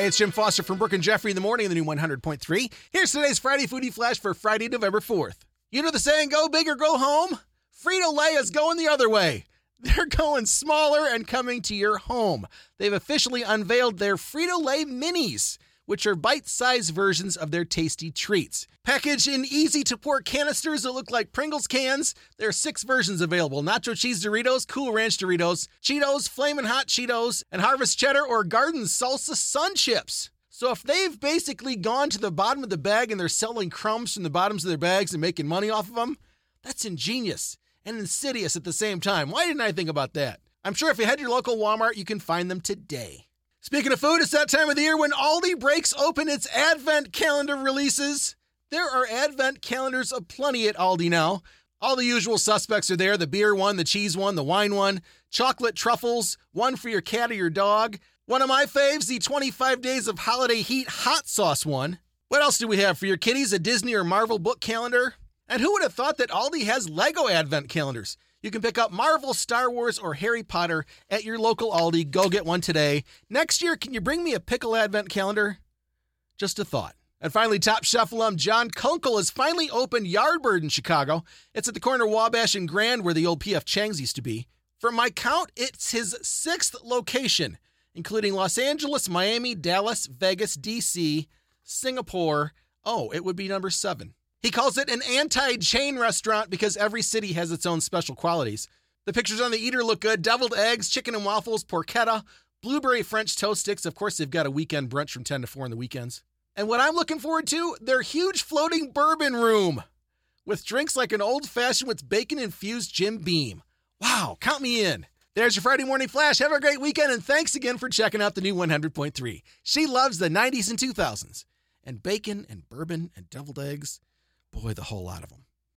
Hey, it's Jim Foster from Brooke and Jeffrey in the morning in the new 100.3. Here's today's Friday Foodie Flash for Friday, November 4th. You know the saying, go big or go home? Frito Lay is going the other way. They're going smaller and coming to your home. They've officially unveiled their Frito Lay Minis which are bite sized versions of their tasty treats. Packaged in easy to pour canisters that look like Pringles cans, there are six versions available nacho cheese Doritos, Cool Ranch Doritos, Cheetos, Flamin' Hot Cheetos, and Harvest Cheddar or Garden Salsa Sun Chips. So if they've basically gone to the bottom of the bag and they're selling crumbs from the bottoms of their bags and making money off of them, that's ingenious and insidious at the same time. Why didn't I think about that? I'm sure if you head to your local Walmart, you can find them today. Speaking of food, it's that time of the year when Aldi breaks open its Advent calendar releases. There are Advent calendars aplenty at Aldi now. All the usual suspects are there the beer one, the cheese one, the wine one, chocolate truffles, one for your cat or your dog. One of my faves, the 25 Days of Holiday Heat hot sauce one. What else do we have for your kiddies? A Disney or Marvel book calendar? And who would have thought that Aldi has Lego Advent calendars? You can pick up Marvel, Star Wars, or Harry Potter at your local Aldi. Go get one today. Next year, can you bring me a pickle advent calendar? Just a thought. And finally, Top Chef alum John Kunkel has finally opened Yardbird in Chicago. It's at the corner of Wabash and Grand, where the old PF Chang's used to be. From my count, it's his sixth location, including Los Angeles, Miami, Dallas, Vegas, DC, Singapore. Oh, it would be number seven. He calls it an anti chain restaurant because every city has its own special qualities. The pictures on the eater look good deviled eggs, chicken and waffles, porchetta, blueberry French toast sticks. Of course, they've got a weekend brunch from 10 to 4 on the weekends. And what I'm looking forward to, their huge floating bourbon room with drinks like an old fashioned with bacon infused Jim Beam. Wow, count me in. There's your Friday morning flash. Have a great weekend, and thanks again for checking out the new 100.3. She loves the 90s and 2000s, and bacon and bourbon and deviled eggs. Boy, the whole lot of them.